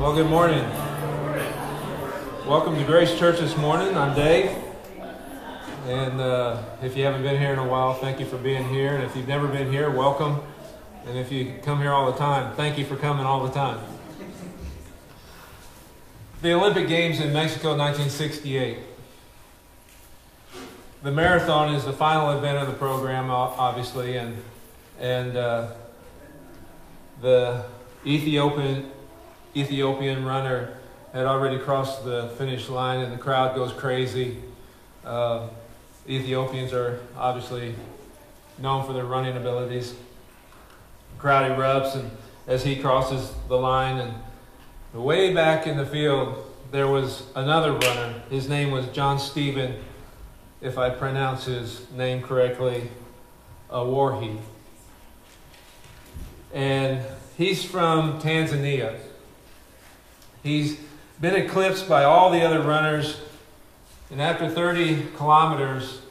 Well, good morning. Welcome to Grace Church this morning. I'm Dave. And uh, if you haven't been here in a while, thank you for being here. And if you've never been here, welcome. And if you come here all the time, thank you for coming all the time. The Olympic Games in Mexico 1968. The marathon is the final event of the program, obviously, and and uh, the Ethiopian Ethiopian runner had already crossed the finish line, and the crowd goes crazy. Uh, Ethiopians are obviously known for their running abilities. The crowd erupts, and as he crosses the line, and way back in the field, there was another runner. His name was John Stephen, if I pronounce his name correctly, Akhwari. And he's from Tanzania. He's been eclipsed by all the other runners, and after 30 kilometers,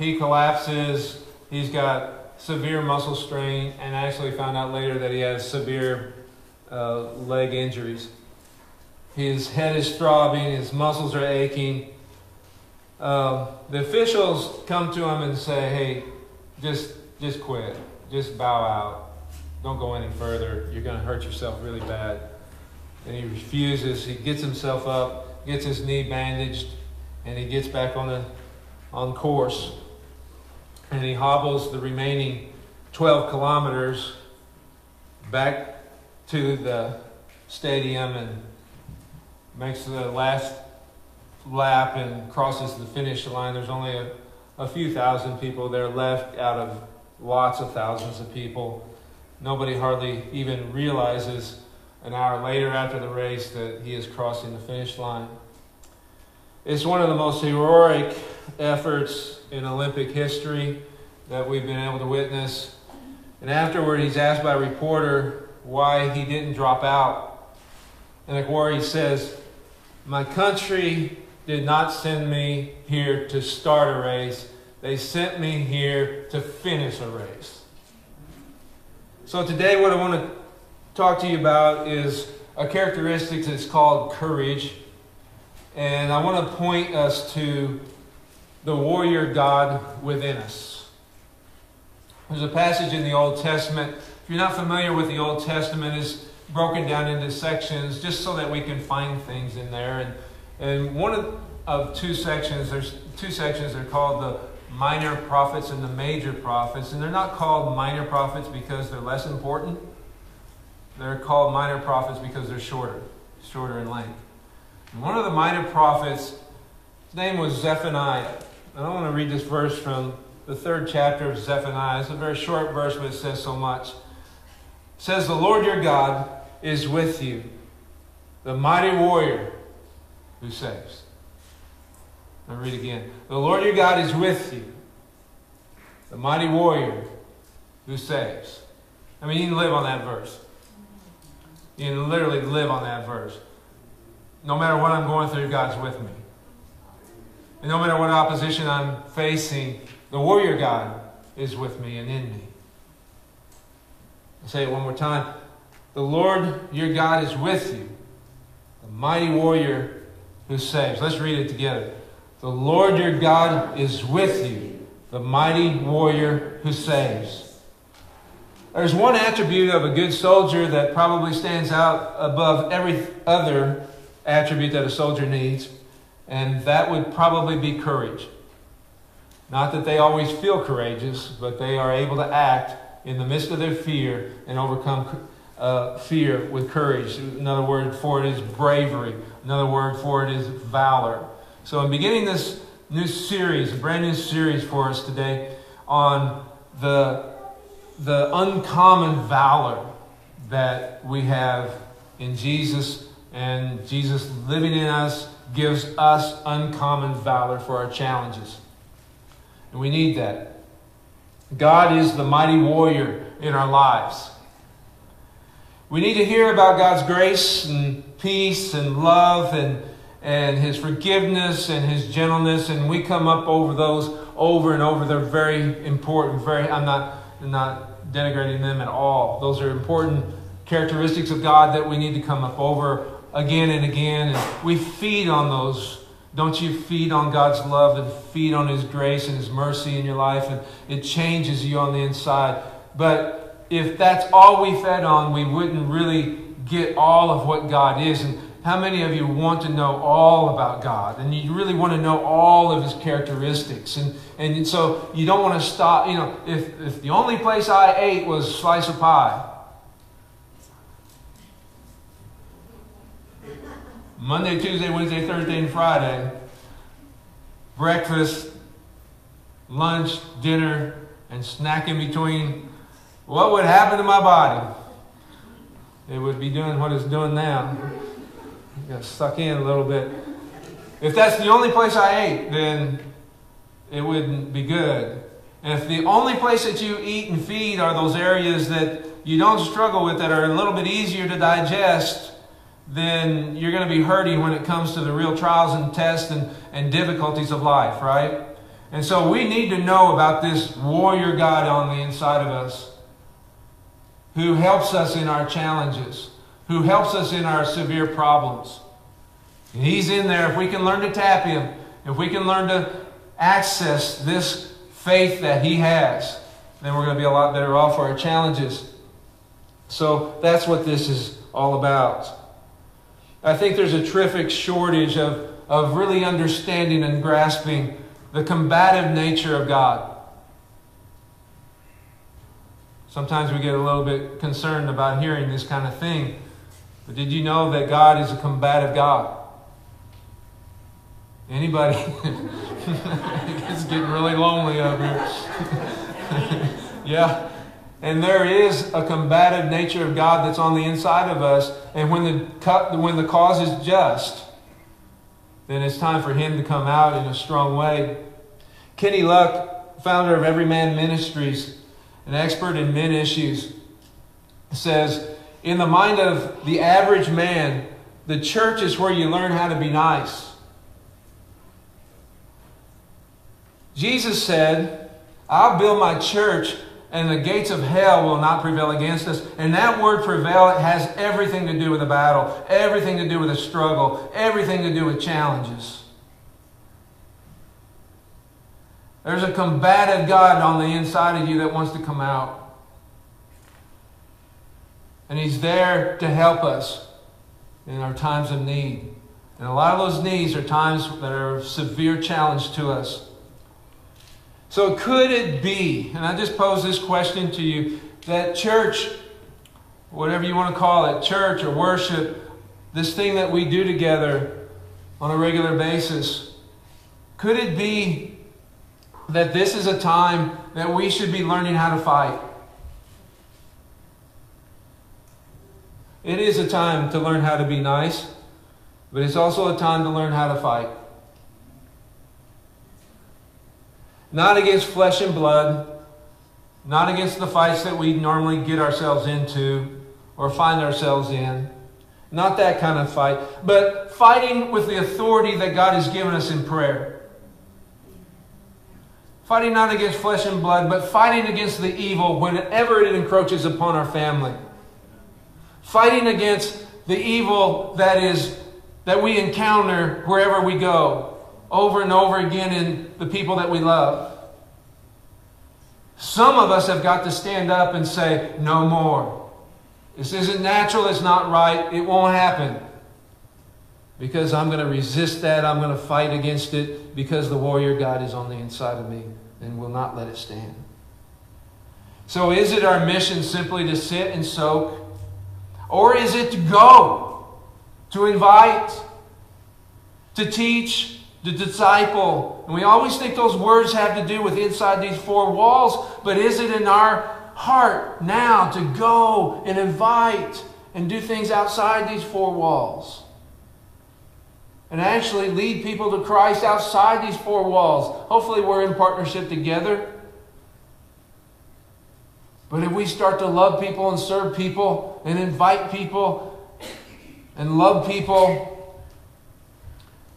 he collapses. He's got severe muscle strain, and actually found out later that he has severe uh, leg injuries. His head is throbbing, his muscles are aching. Uh, the officials come to him and say, "Hey, just just quit, just bow out, don't go any further. You're going to hurt yourself really bad." And he refuses. He gets himself up, gets his knee bandaged, and he gets back on the on course. And he hobbles the remaining 12 kilometers back to the stadium and makes the last lap and crosses the finish line. There's only a, a few thousand people there left out of lots of thousands of people. Nobody hardly even realizes an hour later after the race that he is crossing the finish line. It's one of the most heroic efforts in Olympic history that we've been able to witness. And afterward, he's asked by a reporter why he didn't drop out. And Akhwari says, My country did not send me here to start a race, they sent me here to finish a race. So today, what I want to talk to you about is a characteristic that's called courage. And I want to point us to the warrior God within us. There's a passage in the Old Testament. If you're not familiar with the Old Testament, it's broken down into sections just so that we can find things in there. And, and one of, of two sections, there's two sections, they're called the minor prophets and the major prophets. And they're not called minor prophets because they're less important they're called minor prophets because they're shorter, shorter in length. And one of the minor prophets, his name was Zephaniah. And I want to read this verse from the third chapter of Zephaniah. It's a very short verse, but it says so much. It says, The Lord your God is with you, the mighty warrior who saves. I read again. The Lord your God is with you, the mighty warrior who saves. I mean, you can live on that verse. You can literally live on that verse. No matter what I'm going through, God's with me. And no matter what opposition I'm facing, the warrior God is with me and in me. I'll say it one more time. The Lord your God is with you, the mighty warrior who saves. Let's read it together. The Lord your God is with you, the mighty warrior who saves. There's one attribute of a good soldier that probably stands out above every other attribute that a soldier needs, and that would probably be courage. Not that they always feel courageous, but they are able to act in the midst of their fear and overcome uh, fear with courage. Another word for it is bravery. Another word for it is valor. So, I'm beginning this new series, a brand new series for us today on the the uncommon valor that we have in Jesus, and Jesus living in us gives us uncommon valor for our challenges. And we need that. God is the mighty warrior in our lives. We need to hear about God's grace and peace and love and, and His forgiveness and His gentleness, and we come up over those over and over. They're very important. Very, I'm not not denigrating them at all. Those are important characteristics of God that we need to come up over again and again. And we feed on those. Don't you feed on God's love and feed on His grace and His mercy in your life, and it changes you on the inside. But if that's all we fed on, we wouldn't really get all of what God is. And how many of you want to know all about God? And you really want to know all of His characteristics. And, and so you don't want to stop. You know, if, if the only place I ate was slice of pie, Monday, Tuesday, Wednesday, Thursday, and Friday, breakfast, lunch, dinner, and snack in between, what would happen to my body? It would be doing what it's doing now. Got to suck in a little bit. If that's the only place I ate, then it wouldn't be good. And if the only place that you eat and feed are those areas that you don't struggle with, that are a little bit easier to digest, then you're going to be hurting when it comes to the real trials and tests and, and difficulties of life, right? And so we need to know about this warrior God on the inside of us who helps us in our challenges, who helps us in our severe problems. And he's in there. If we can learn to tap him, if we can learn to access this faith that he has, then we're going to be a lot better off for our challenges. So that's what this is all about. I think there's a terrific shortage of, of really understanding and grasping the combative nature of God. Sometimes we get a little bit concerned about hearing this kind of thing. But did you know that God is a combative God? Anybody? it's getting really lonely up here. yeah. And there is a combative nature of God that's on the inside of us. And when the, when the cause is just, then it's time for Him to come out in a strong way. Kenny Luck, founder of Everyman Ministries, an expert in men issues, says In the mind of the average man, the church is where you learn how to be nice. Jesus said, I'll build my church and the gates of hell will not prevail against us. And that word prevail has everything to do with a battle, everything to do with a struggle, everything to do with challenges. There's a combative God on the inside of you that wants to come out. And He's there to help us in our times of need. And a lot of those needs are times that are a severe challenge to us. So, could it be, and I just pose this question to you, that church, whatever you want to call it, church or worship, this thing that we do together on a regular basis, could it be that this is a time that we should be learning how to fight? It is a time to learn how to be nice, but it's also a time to learn how to fight. Not against flesh and blood, not against the fights that we normally get ourselves into or find ourselves in. Not that kind of fight, but fighting with the authority that God has given us in prayer. Fighting not against flesh and blood, but fighting against the evil whenever it encroaches upon our family. Fighting against the evil that is that we encounter wherever we go over and over again in the people that we love. Some of us have got to stand up and say, no more. This isn't natural, it's not right, it won't happen. Because I'm going to resist that, I'm going to fight against it, because the warrior God is on the inside of me and will not let it stand. So, is it our mission simply to sit and soak? Or is it to go, to invite, to teach, the disciple. And we always think those words have to do with inside these four walls, but is it in our heart now to go and invite and do things outside these four walls? And actually lead people to Christ outside these four walls. Hopefully, we're in partnership together. But if we start to love people and serve people and invite people and love people,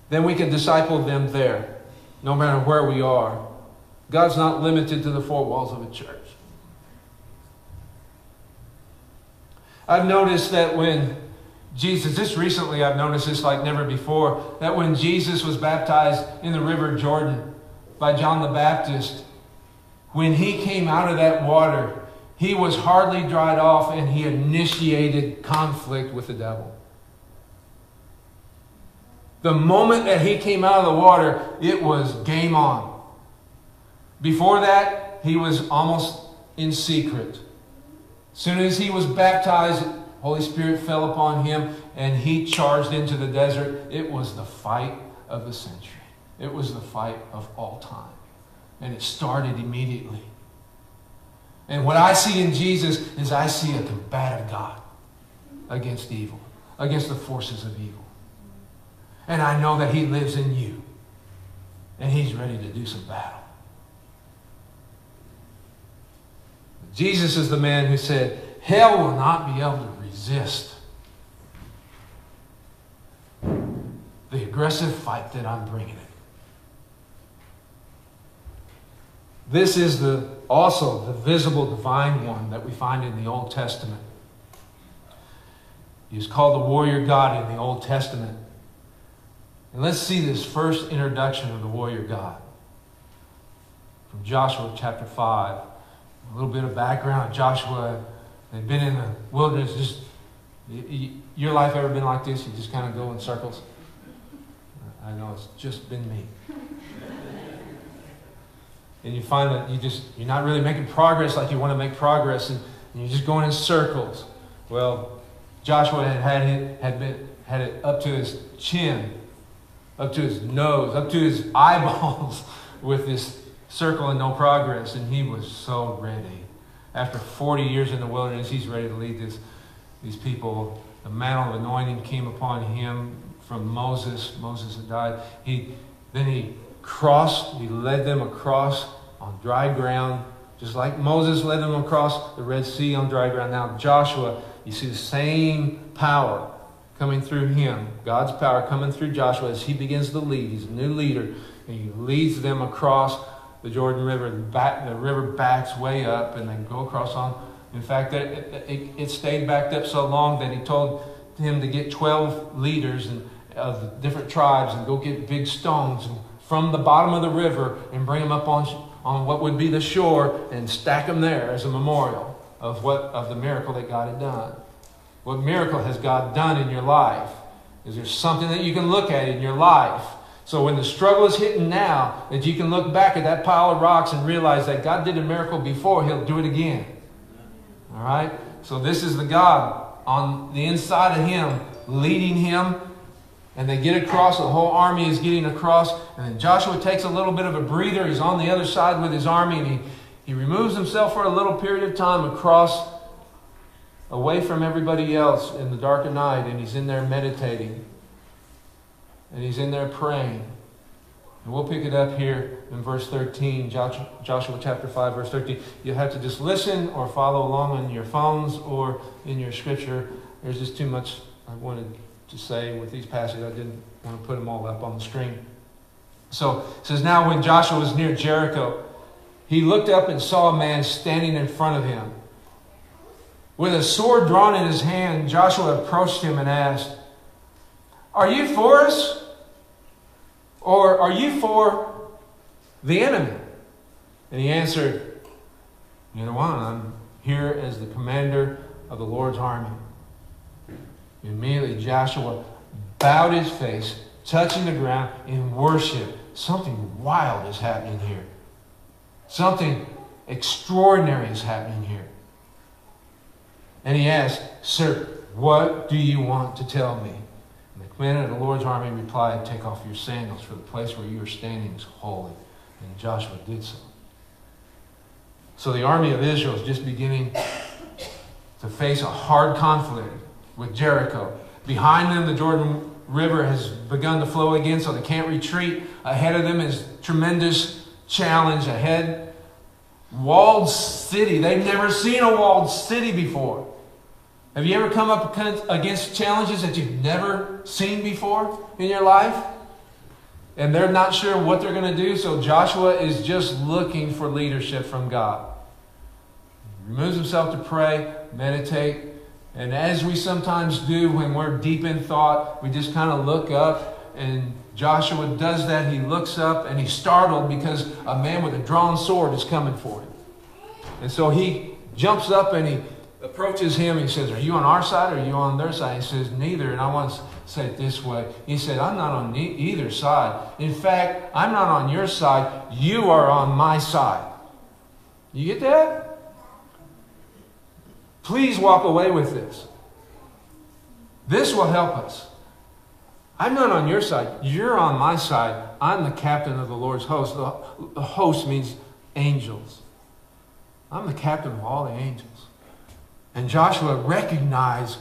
then we can disciple them there, no matter where we are. God's not limited to the four walls of a church. I've noticed that when Jesus, just recently I've noticed this like never before, that when Jesus was baptized in the River Jordan by John the Baptist, when he came out of that water, he was hardly dried off and he initiated conflict with the devil. The moment that he came out of the water, it was game on. Before that, he was almost in secret. As soon as he was baptized, Holy Spirit fell upon him and he charged into the desert. It was the fight of the century. It was the fight of all time. And it started immediately. And what I see in Jesus is I see a combative God against evil, against the forces of evil. And I know that he lives in you. And he's ready to do some battle. Jesus is the man who said, Hell will not be able to resist the aggressive fight that I'm bringing it. This is the, also the visible divine one that we find in the Old Testament. He's called the warrior God in the Old Testament. And let's see this first introduction of the warrior God from Joshua chapter 5. A little bit of background. Joshua had been in the wilderness. Just your life ever been like this? You just kind of go in circles. I know it's just been me. And you find that you just you're not really making progress like you want to make progress, and, and you're just going in circles. Well, Joshua had had it had been had it up to his chin, up to his nose, up to his eyeballs with this circle and no progress, and he was so ready. After 40 years in the wilderness, he's ready to lead this, these people. The mantle of anointing came upon him from Moses. Moses had died. He, then he crossed, he led them across on dry ground, just like Moses led them across the Red Sea on dry ground. Now, Joshua, you see the same power coming through him, God's power coming through Joshua as he begins to lead. He's a new leader, and he leads them across the Jordan River. The, back, the river backs way up, and they go across on. In fact, it, it, it stayed backed up so long that he told him to get 12 leaders and, of the different tribes and go get big stones from the bottom of the river and bring them up on, on what would be the shore and stack them there as a memorial of, what, of the miracle that God had done. What miracle has God done in your life? Is there something that you can look at in your life so when the struggle is hitting now, that you can look back at that pile of rocks and realize that God did a miracle before, He'll do it again. All right? So this is the God on the inside of Him, leading Him. And they get across, the whole army is getting across. And then Joshua takes a little bit of a breather. He's on the other side with his army, and he, he removes himself for a little period of time across, away from everybody else in the dark of night, and he's in there meditating and he's in there praying. And we'll pick it up here in verse 13, Joshua chapter 5, verse 13. You'll have to just listen or follow along on your phones or in your scripture. There's just too much I wanted to say with these passages. I didn't want to put them all up on the screen. So it says, Now when Joshua was near Jericho, he looked up and saw a man standing in front of him. With a sword drawn in his hand, Joshua approached him and asked, Are you for us or are you for the enemy? And he answered, Neither one. I'm here as the commander of the Lord's army. Immediately Joshua bowed his face, touching the ground in worship. Something wild is happening here. Something extraordinary is happening here. And he asked, Sir, what do you want to tell me? And the commander of the Lord's army replied, Take off your sandals, for the place where you are standing is holy. And Joshua did so. So the army of Israel is just beginning to face a hard conflict with Jericho. Behind them, the Jordan River has begun to flow again, so they can't retreat. Ahead of them is tremendous challenge ahead. Walled city. They've never seen a walled city before. Have you ever come up against challenges that you've never seen before in your life? And they're not sure what they're going to do, so Joshua is just looking for leadership from God. He removes himself to pray, meditate, And as we sometimes do when we're deep in thought, we just kind of look up, and Joshua does that. He looks up and he's startled because a man with a drawn sword is coming for him. And so he jumps up and he approaches him. He says, Are you on our side or are you on their side? He says, Neither. And I want to say it this way. He said, I'm not on either side. In fact, I'm not on your side. You are on my side. You get that? Please walk away with this. This will help us. I'm not on your side. You're on my side. I'm the captain of the Lord's host. The host means angels. I'm the captain of all the angels. And Joshua recognized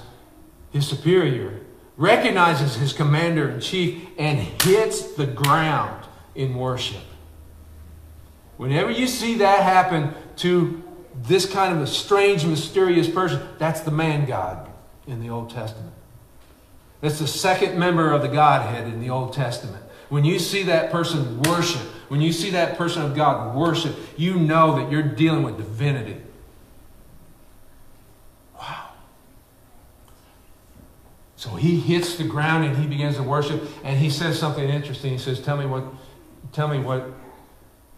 his superior, recognizes his commander in chief, and hits the ground in worship. Whenever you see that happen to this kind of a strange, mysterious person, that's the man God in the Old Testament. That's the second member of the Godhead in the Old Testament. When you see that person worship, when you see that person of God worship, you know that you're dealing with divinity. Wow. So he hits the ground and he begins to worship, and he says something interesting. He says, Tell me what, tell me what,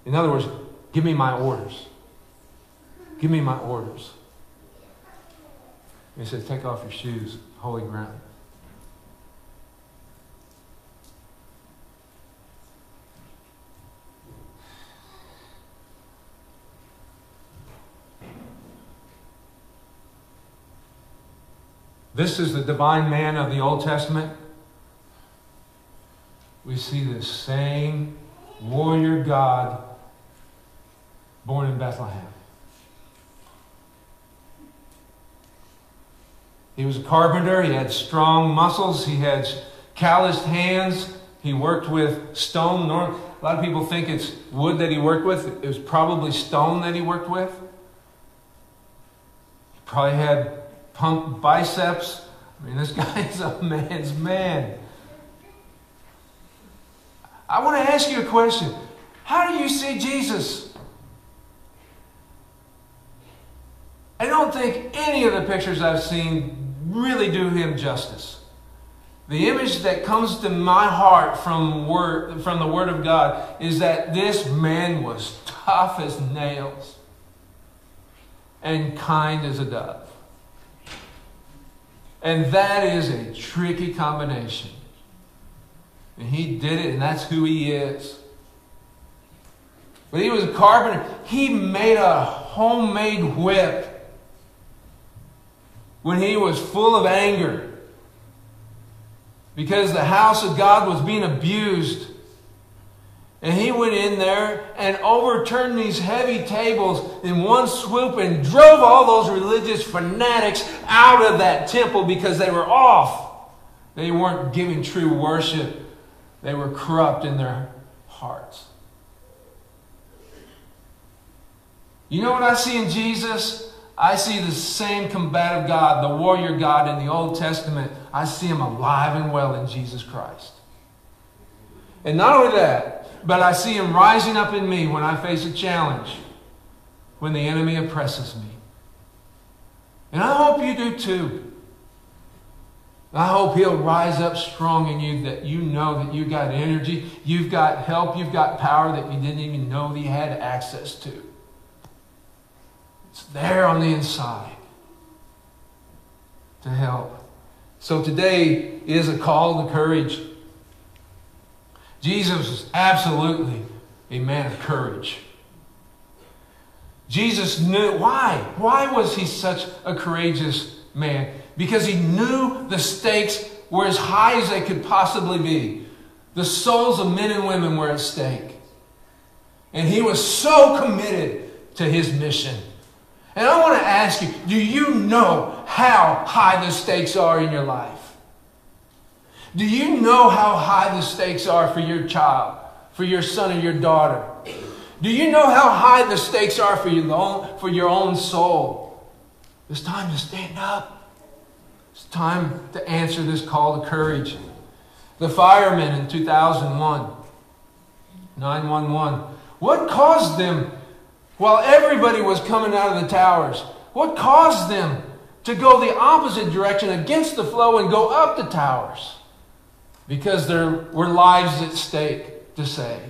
in other words, give me my orders. Give me my orders. he says, Take off your shoes, holy ground. This is the divine man of the Old Testament. We see this same warrior God born in Bethlehem. He was a carpenter. He had strong muscles. He had calloused hands. He worked with stone. A lot of people think it's wood that he worked with. It was probably stone that he worked with. He probably had pumped biceps. I mean, this guy is a man's man. I want to ask you a question. How do you see Jesus? I don't think any of the pictures I've seen really do him justice. The image that comes to my heart from, word, from the Word of God is that this man was tough as nails and kind as a dove. And that is a tricky combination. And he did it, and that's who he is. But he was a carpenter. He made a homemade whip when he was full of anger because the house of God was being abused. And he went in there and overturned these heavy tables in one swoop and drove all those religious fanatics out of that temple because they were off. They weren't giving true worship, they were corrupt in their hearts. You know what I see in Jesus? I see the same combative God, the warrior God in the Old Testament. I see him alive and well in Jesus Christ. And not only that, but I see him rising up in me when I face a challenge, when the enemy oppresses me. And I hope you do too. I hope he'll rise up strong in you that you know that you've got energy, you've got help, you've got power that you didn't even know that you had access to. It's there on the inside to help. So today is a call to courage. Jesus was absolutely a man of courage. Jesus knew why. Why was he such a courageous man? Because he knew the stakes were as high as they could possibly be. The souls of men and women were at stake. And he was so committed to his mission. And I want to ask you do you know how high the stakes are in your life? Do you know how high the stakes are for your child, for your son or your daughter? Do you know how high the stakes are for your own, for your own soul? It's time to stand up. It's time to answer this call to courage. The firemen in 2001, 911, what caused them while everybody was coming out of the towers, what caused them to go the opposite direction against the flow and go up the towers because there were lives at stake to save.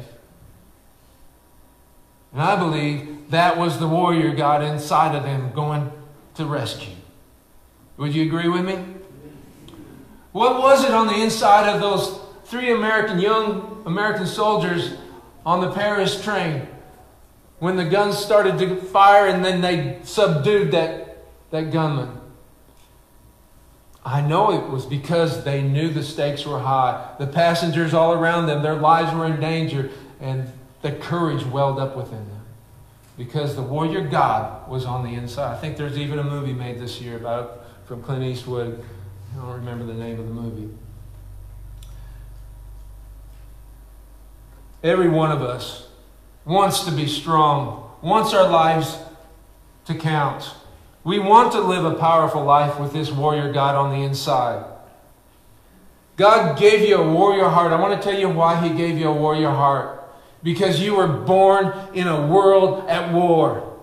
And I believe that was the warrior God inside of them going to rescue. Would you agree with me? What was it on the inside of those three American young American soldiers on the Paris train when the guns started to fire and then they subdued that, that gunman? I know it was because they knew the stakes were high. The passengers all around them, their lives were in danger, and the courage welled up within them. Because the warrior God was on the inside. I think there's even a movie made this year about it from Clint Eastwood. I don't remember the name of the movie. Every one of us wants to be strong, wants our lives to count. We want to live a powerful life with this warrior God on the inside. God gave you a warrior heart. I want to tell you why He gave you a warrior heart. Because you were born in a world at war.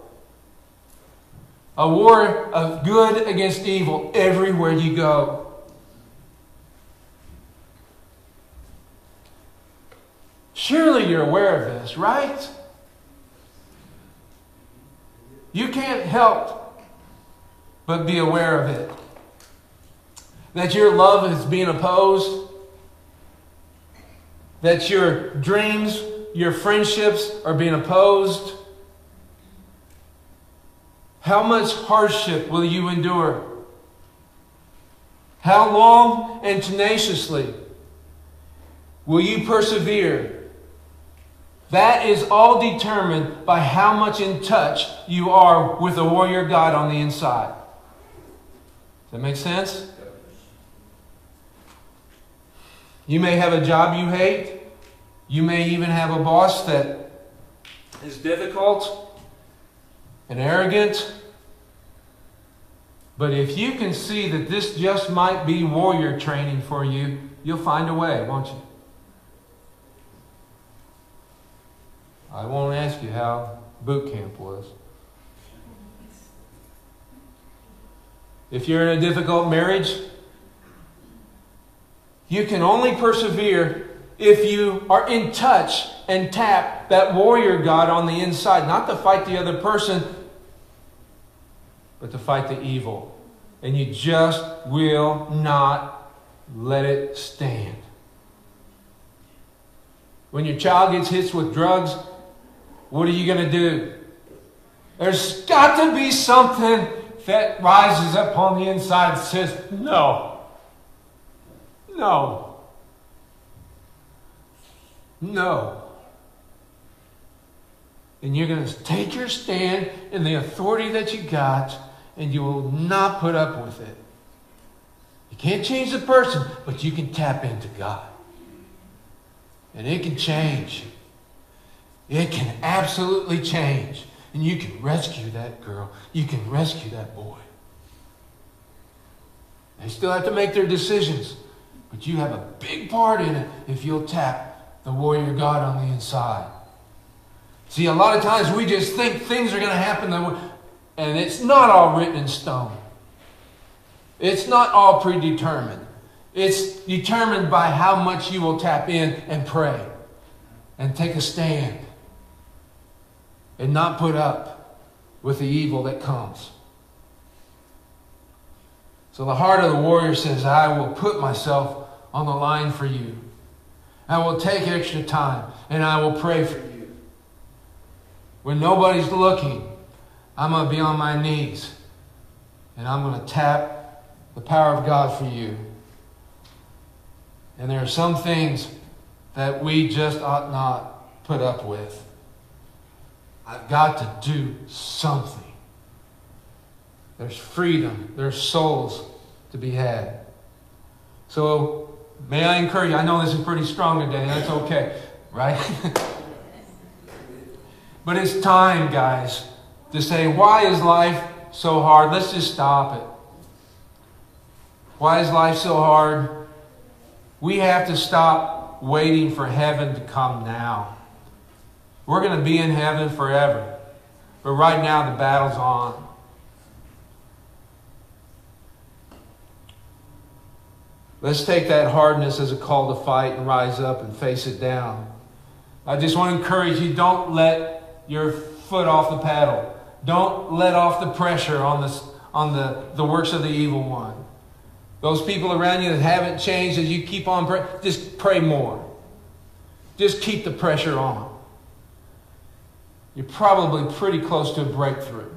A war of good against evil everywhere you go. Surely you're aware of this, right? You can't help but be aware of it. That your love is being opposed, that your dreams, your friendships are being opposed. How much hardship will you endure? How long and tenaciously will you persevere? That is all determined by how much in touch you are with the warrior God on the inside Does that make sense? You may have a job you hate. You may even have a boss that is difficult and arrogant. But if you can see that this just might be warrior training for you, you'll find a way, won't you? I won't ask you how boot camp was. If you're in a difficult marriage, you can only persevere if you are in touch and tap that warrior God on the inside, not to fight the other person, but to fight the evil. And you just will not let it stand. When your child gets hit with drugs, what are you going to do? There's got to be something that rises up on the inside and says, No. No. No. And you're going to take your stand in the authority that you got, and you will not put up with it. You can't change the person, but you can tap into God. And it can change. It can absolutely change. And you can rescue that girl. You can rescue that boy. They still have to make their decisions, but you have a big part in it if you'll tap the warrior God on the inside. See, a lot of times we just think things are going to happen, and it's not all written in stone. It's not all predetermined. It's determined by how much you will tap in and pray and take a stand and not put up with the evil that comes. So the heart of the warrior says, I will put myself on the line for you. I will take extra time and I will pray for you. When nobody's looking, I'm going to be on my knees and I'm going to tap the power of God for you. And there are some things that we just ought not put up with. I've got to do something. There's freedom, there's souls to be had. So, may I encourage you? I know this is pretty strong today, that's okay, right? but it's time, guys, to say, why is life so hard? Let's just stop it. Why is life so hard? We have to stop waiting for heaven to come now. We're going to be in heaven forever. But right now, the battle's on. Let's take that hardness as a call to fight and rise up and face it down. I just want to encourage you don't let your foot off the paddle. Don't let off the pressure on, this, on the, the works of the evil one. Those people around you that haven't changed, as you keep on praying, just pray more. Just keep the pressure on. You're probably pretty close to a breakthrough.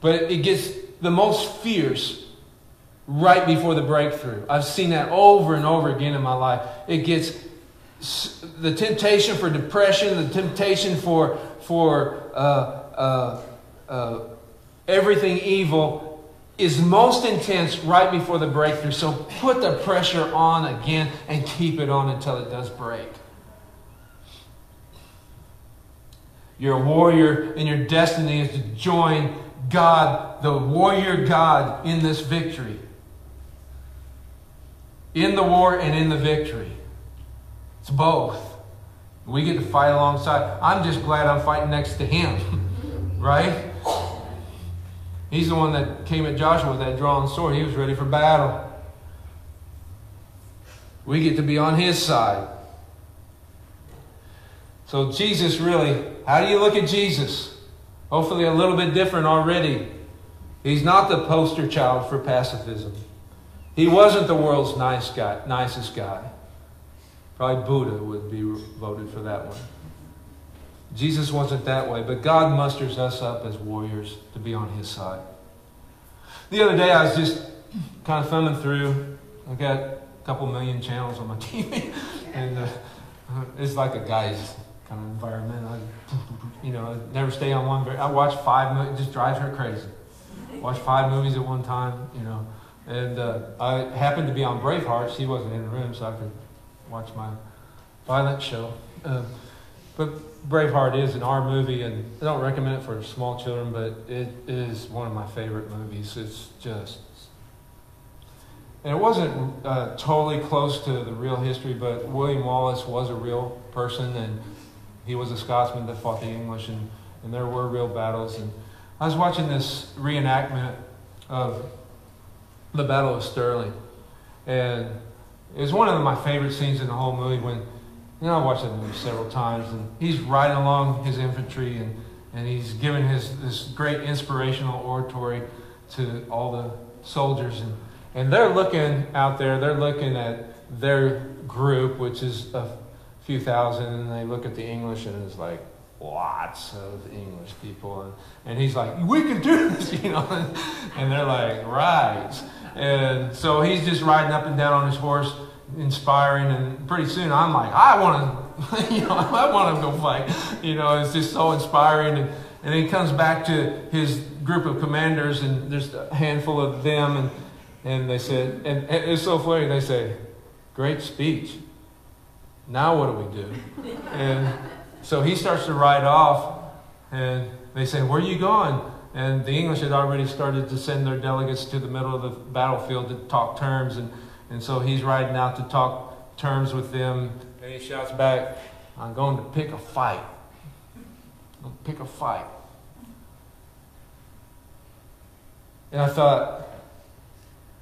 But it gets the most fierce right before the breakthrough. I've seen that over and over again in my life. It gets the temptation for depression, the temptation for, for uh, uh, uh, everything evil is most intense right before the breakthrough. So put the pressure on again and keep it on until it does break. You're a warrior, and your destiny is to join God, the warrior God, in this victory. In the war and in the victory. It's both. We get to fight alongside. I'm just glad I'm fighting next to him, right? He's the one that came at Joshua with that drawn sword. He was ready for battle. We get to be on his side. So, Jesus really, how do you look at Jesus? Hopefully, a little bit different already. He's not the poster child for pacifism. He wasn't the world's nice guy, nicest guy. Probably Buddha would be voted for that one. Jesus wasn't that way, but God musters us up as warriors to be on his side. The other day, I was just kind of thumbing through. I got a couple million channels on my TV, and uh, it's like a guy's kind of environment. I, you know, I never stay on one. I watch five movies, it just drives her crazy. Watch five movies at one time, you know. And uh, I happened to be on Braveheart. She wasn't in the room, so I could watch my violent show. Uh, but Braveheart is an R movie, and I don't recommend it for small children, but it is one of my favorite movies. It's just. And it wasn't uh, totally close to the real history, but William Wallace was a real person, and he was a Scotsman that fought the English, and, and there were real battles. And I was watching this reenactment of the Battle of Stirling, and it was one of my favorite scenes in the whole movie when you know, I watched that movie several times, and he's riding along his infantry, and, and he's giving his this great inspirational oratory to all the soldiers, and, and they're looking out there, they're looking at their group, which is a few thousand, and they look at the English, and it's like lots of English people, and, and he's like, "We can do this," you know, and, and they're like, "Right," and so he's just riding up and down on his horse inspiring, and pretty soon I'm like, I want to, you know, I want to go fight. You know, it's just so inspiring. And, and then he comes back to his group of commanders, and there's a handful of them, and, and they said, and it's so funny, they say, great speech. Now what do we do? And so he starts to ride off, and they say, where are you going? And the English had already started to send their delegates to the middle of the battlefield to talk terms, and and so he's riding out to talk terms with them. And he shouts back, I'm going to pick a fight. Pick a fight. And I thought,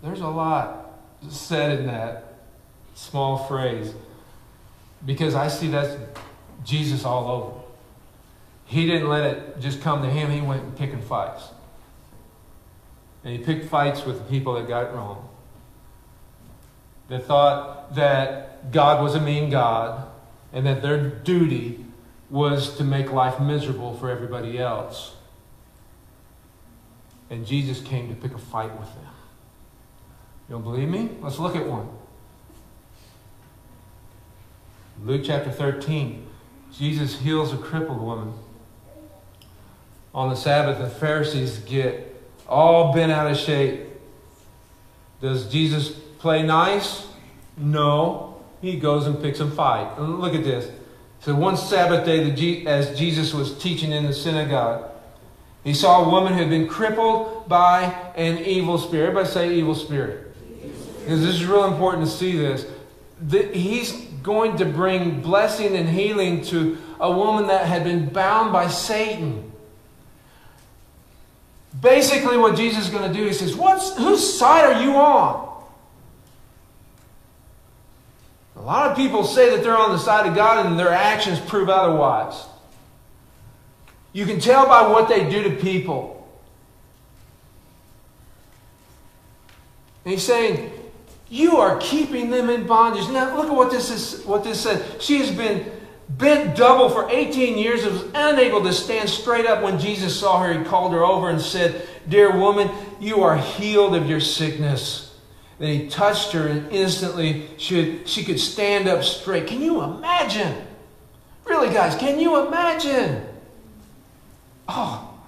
there's a lot said in that small phrase because I see that's Jesus all over. He didn't let it just come to him, he went picking fights. And he picked fights with the people that got it wrong that thought that God was a mean God and that their duty was to make life miserable for everybody else. And Jesus came to pick a fight with them. You don't believe me? Let's look at one. Luke chapter 13. Jesus heals a crippled woman. On the Sabbath, the Pharisees get all bent out of shape. Does Jesus play nice? No. He goes and picks a fight. Look at this. So one Sabbath day, as Jesus was teaching in the synagogue, he saw a woman who had been crippled by an evil spirit. Everybody say evil spirit. Because this is real important to see this. He's going to bring blessing and healing to a woman that had been bound by Satan. Basically, what Jesus is going to do, he says, What's, Whose side are you on? A lot of people say that they're on the side of God and their actions prove otherwise. You can tell by what they do to people. And he's saying, you are keeping them in bondage. Now look at what this is what this says. She has been bent double for 18 years and was unable to stand straight up when Jesus saw her. He called her over and said, Dear woman, you are healed of your sickness. Then he touched her, and instantly she, she could stand up straight. Can you imagine? Really, guys, can you imagine? Oh,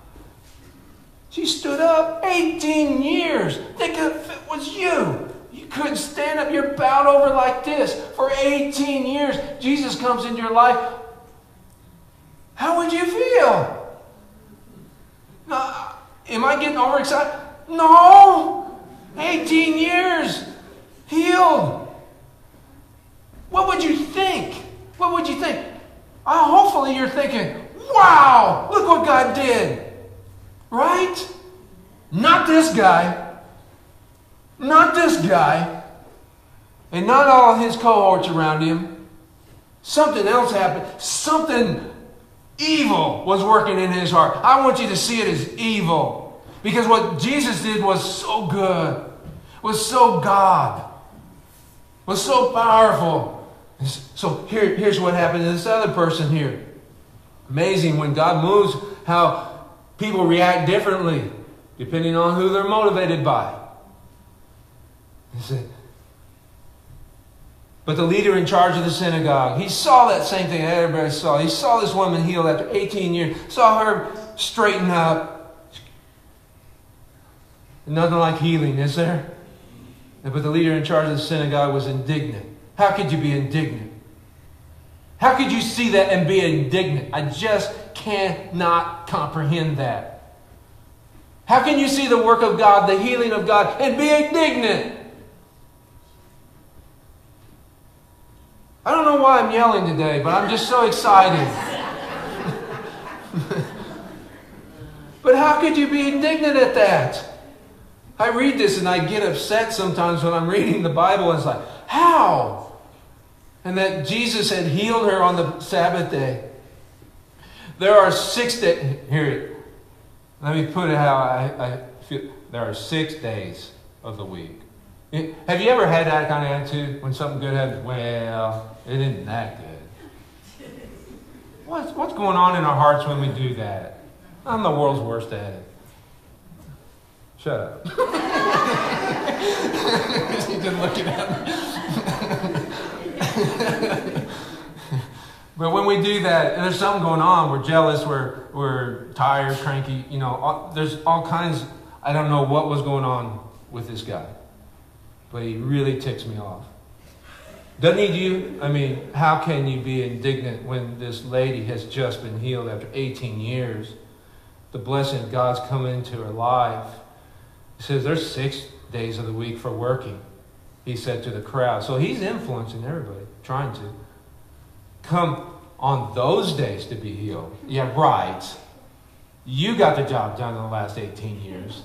she stood up 18 years. Think if it was you. Couldn't stand up. You're bowed over like this for 18 years. Jesus comes into your life. How would you feel? Now, am I getting overexcited? No. 18 years healed. What would you think? What would you think? Uh, hopefully, you're thinking, wow, look what God did. Right? Not this guy. Not this guy. And not all his cohorts around him. Something else happened. Something evil was working in his heart. I want you to see it as evil. Because what Jesus did was so good, was so God, was so powerful. So here, here's what happened to this other person here. Amazing when God moves, how people react differently depending on who they're motivated by. But the leader in charge of the synagogue, he saw that same thing that everybody saw. He saw this woman healed after 18 years, saw her straighten up, Nothing like healing, is there? But the leader in charge of the synagogue was indignant. How could you be indignant? How could you see that and be indignant? I just cannot comprehend that. How can you see the work of God, the healing of God, and be indignant? I don't know why I'm yelling today, but I'm just so excited. but how could you be indignant at that? I read this and I get upset sometimes when I'm reading the Bible. And it's like, how? And that Jesus had healed her on the Sabbath day. There are six days. Here, let me put it how I, I feel. There are six days of the week. Have you ever had that kind of attitude when something good happens? Well, it isn't that good. What's, what's going on in our hearts when we do that? I'm the world's worst at it. Shut up. He's just looking at me. but when we do that, there's something going on, we're jealous, we're, we're tired, cranky, you know, all, there's all kinds. I don't know what was going on with this guy, but he really ticks me off. Doesn't he you? I mean, how can you be indignant when this lady has just been healed after 18 years? The blessing of God's come into her life he says there's six days of the week for working, he said to the crowd. So he's influencing everybody, trying to. Come on those days to be healed. Yeah, right. You got the job done in the last 18 years.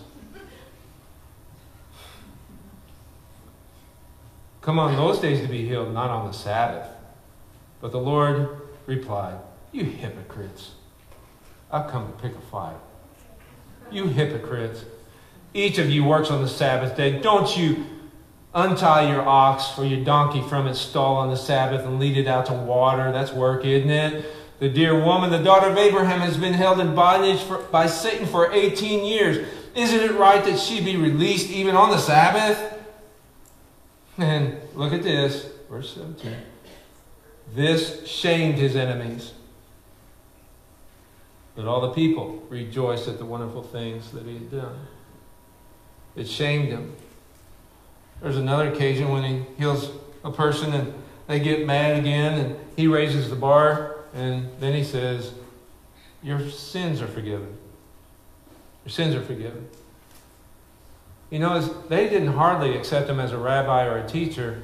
Come on those days to be healed, not on the Sabbath. But the Lord replied, You hypocrites. I've come to pick a fight. You hypocrites. Each of you works on the Sabbath day. Don't you untie your ox or your donkey from its stall on the Sabbath and lead it out to water. That's work, isn't it? The dear woman, the daughter of Abraham, has been held in bondage for, by Satan for 18 years. Isn't it right that she be released even on the Sabbath? And look at this, verse 17. This shamed his enemies. But all the people rejoiced at the wonderful things that he had done. It shamed him. There's another occasion when he heals a person and they get mad again and he raises the bar and then he says, Your sins are forgiven. Your sins are forgiven. You know, they didn't hardly accept him as a rabbi or a teacher.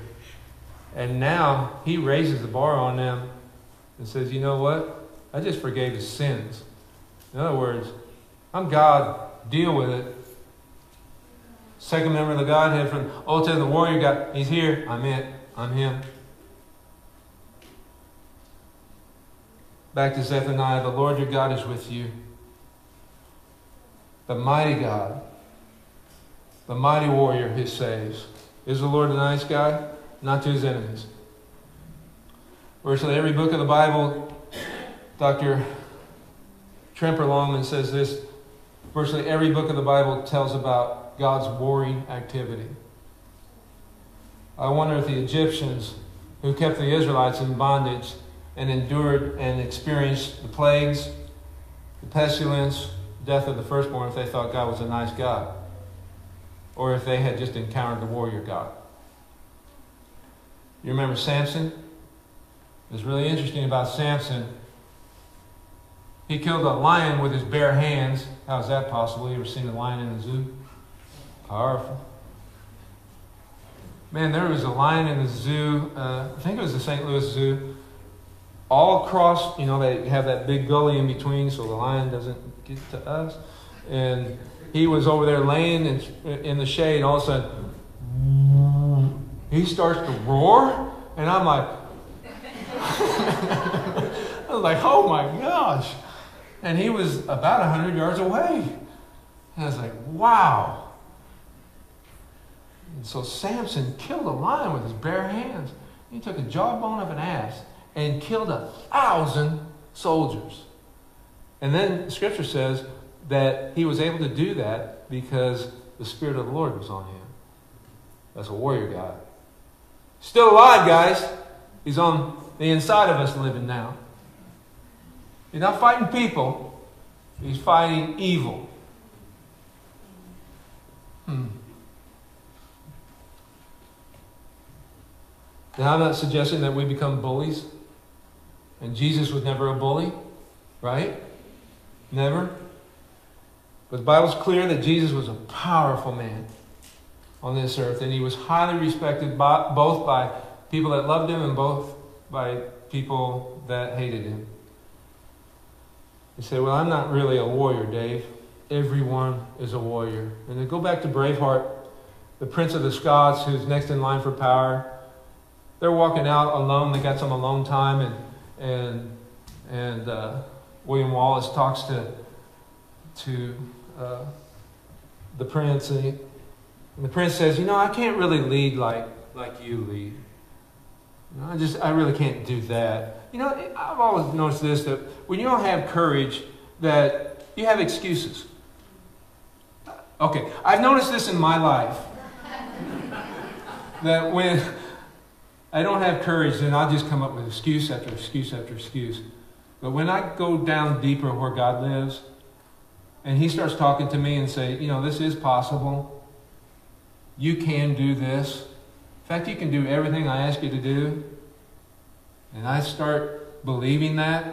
And now he raises the bar on them and says, You know what? I just forgave his sins. In other words, I'm God, deal with it. Second member of the Godhead from Old the warrior God, he's here, I'm it, I'm him. Back to Zephaniah, the Lord your God is with you. The mighty God, the mighty warrior who saves. Is the Lord a nice guy? Not to his enemies. Virtually every book of the Bible, Dr. Tremper Longman says this virtually every book of the Bible tells about God's warring activity. I wonder if the Egyptians who kept the Israelites in bondage and endured and experienced the plagues, the pestilence, death of the firstborn, if they thought God was a nice God, or if they had just encountered the warrior God. You remember Samson? It's really interesting about Samson. He killed a lion with his bare hands. How is that possible? You ever seen a lion in the zoo? Powerful. Man, there was a lion in the zoo. Uh, I think it was the St. Louis Zoo. All across, you know, they have that big gully in between so the lion doesn't get to us. And he was over there laying in, in the shade. All of a sudden, he starts to roar. And I'm like, I was like, oh my gosh. And he was about 100 yards away. And I was like, wow. And so Samson killed a lion with his bare hands. He took a jawbone of an ass and killed a thousand soldiers. And then Scripture says that he was able to do that because the Spirit of the Lord was on him. That's a warrior God. Still alive, guys. He's on the inside of us living now. He's not fighting people, he's fighting evil. Hmm. Now, I'm not suggesting that we become bullies. And Jesus was never a bully, right? Never. But the Bible's clear that Jesus was a powerful man on this earth, and he was highly respected by, both by people that loved him and both by people that hated him. You say, Well, I'm not really a warrior, Dave. Everyone is a warrior. And then go back to Braveheart, the Prince of the Scots, who's next in line for power. They're walking out alone. They got some alone time, and and and uh, William Wallace talks to to uh, the prince, and, he, and, the prince says, "You know, I can't really lead like like you lead. You know, I just I really can't do that. You know, I've always noticed this that when you don't have courage, that you have excuses. Okay, I've noticed this in my life that when I don't have courage, then I'll just come up with excuse after excuse after excuse. But when I go down deeper where God lives, and He starts talking to me and say, you know, this is possible. You can do this. In fact, you can do everything I ask you to do. And I start believing that.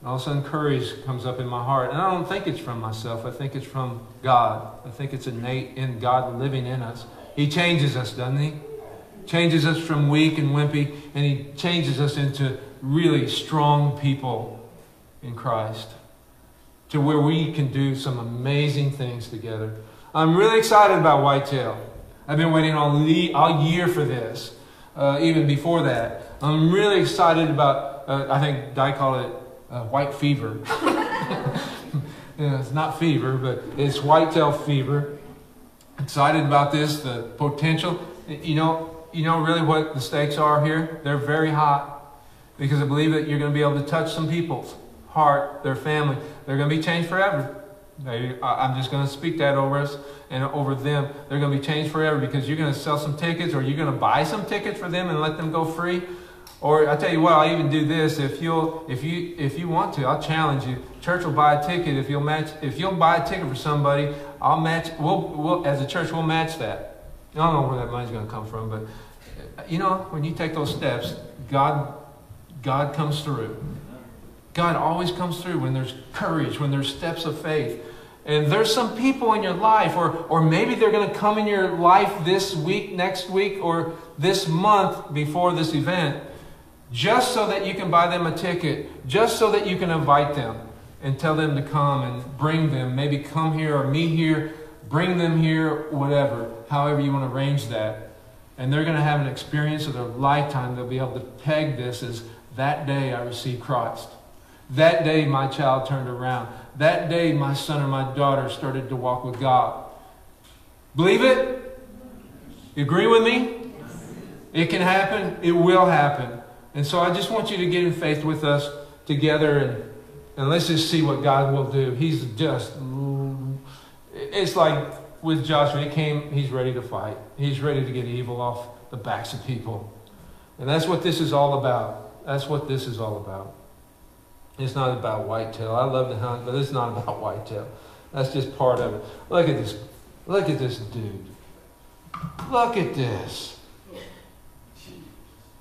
And all of a sudden, courage comes up in my heart. And I don't think it's from myself. I think it's from God. I think it's innate in God living in us. He changes us, doesn't He? changes us from weak and wimpy, and He changes us into really strong people in Christ to where we can do some amazing things together. I'm really excited about Whitetail. I've been waiting all, all year for this, uh, even before that. I'm really excited about, uh, I think I call it uh, white fever. it's not fever, but it's whitetail fever. Excited about this, the potential. You know, you know really what the stakes are here? They're very high because I believe that you're going to be able to touch some people's heart, their family. They're going to be changed forever. I'm just going to speak that over us and over them. They're going to be changed forever because you're going to sell some tickets or you're going to buy some tickets for them and let them go free. Or I tell you what, I'll even do this. If you'll, if you, if you want to, I'll challenge you. Church will buy a ticket. If you'll match, if you'll buy a ticket for somebody, I'll match. We'll, we'll as a church, we'll match that. I don't know where that money's going to come from, but you know, when you take those steps, God, God comes through. God always comes through when there's courage, when there's steps of faith. And there's some people in your life, or, or maybe they're going to come in your life this week, next week, or this month before this event, just so that you can buy them a ticket, just so that you can invite them and tell them to come and bring them. Maybe come here or meet here, bring them here, whatever, however you want to arrange that. And they're going to have an experience of their lifetime. They'll be able to peg this as That day I received Christ. That day my child turned around. That day my son or my daughter started to walk with God. Believe it? You agree with me? It can happen. It will happen. And so I just want you to get in faith with us together and, and let's just see what God will do. He's just, it's like with Joshua, he came, he's ready to fight. He's ready to get evil off the backs of people. And that's what this is all about. That's what this is all about. It's not about whitetail. I love to hunt, but it's not about whitetail. That's just part of it. Look at this. Look at this dude. Look at this.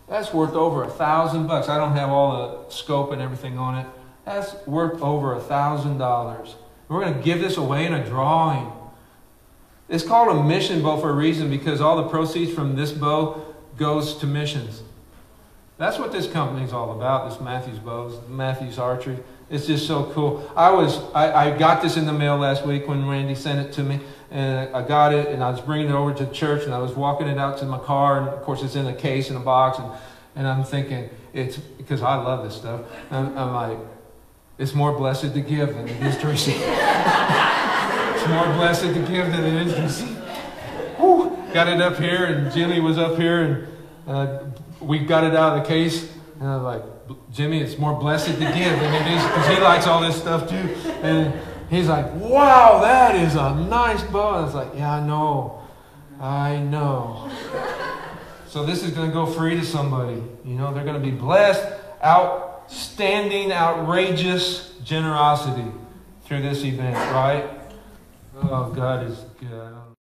That's worth over a thousand bucks. I don't have all the scope and everything on it. That's worth over a thousand dollars. We're going to give this away in a drawing. It's called a mission bow for a reason because all the proceeds from this bow goes to missions. That's what this company is all about, this Mathews Bows, Mathews Archery. It's just so cool. I was I, I got this in the mail last week when Randy sent it to me, and I got it, and I was bringing it over to church, and I was walking it out to my car, and of course it's in a case in a box, and, and I'm thinking it's because I love this stuff. I'm, I'm like, it's more blessed to give than it is to receive. it's more blessed to give than it is to receive. Whew. Got it up here, and Jimmy was up here, and uh, we got it out of the case, and I was like, Jimmy, it's more blessed to give than it is because he likes all this stuff too. And he's like, wow, that is a nice bow. And I was like, yeah, I know. I know. So this is going to go free to somebody. You know, they're going to be blessed, outstanding, outrageous generosity through this event, right? Oh, God is good.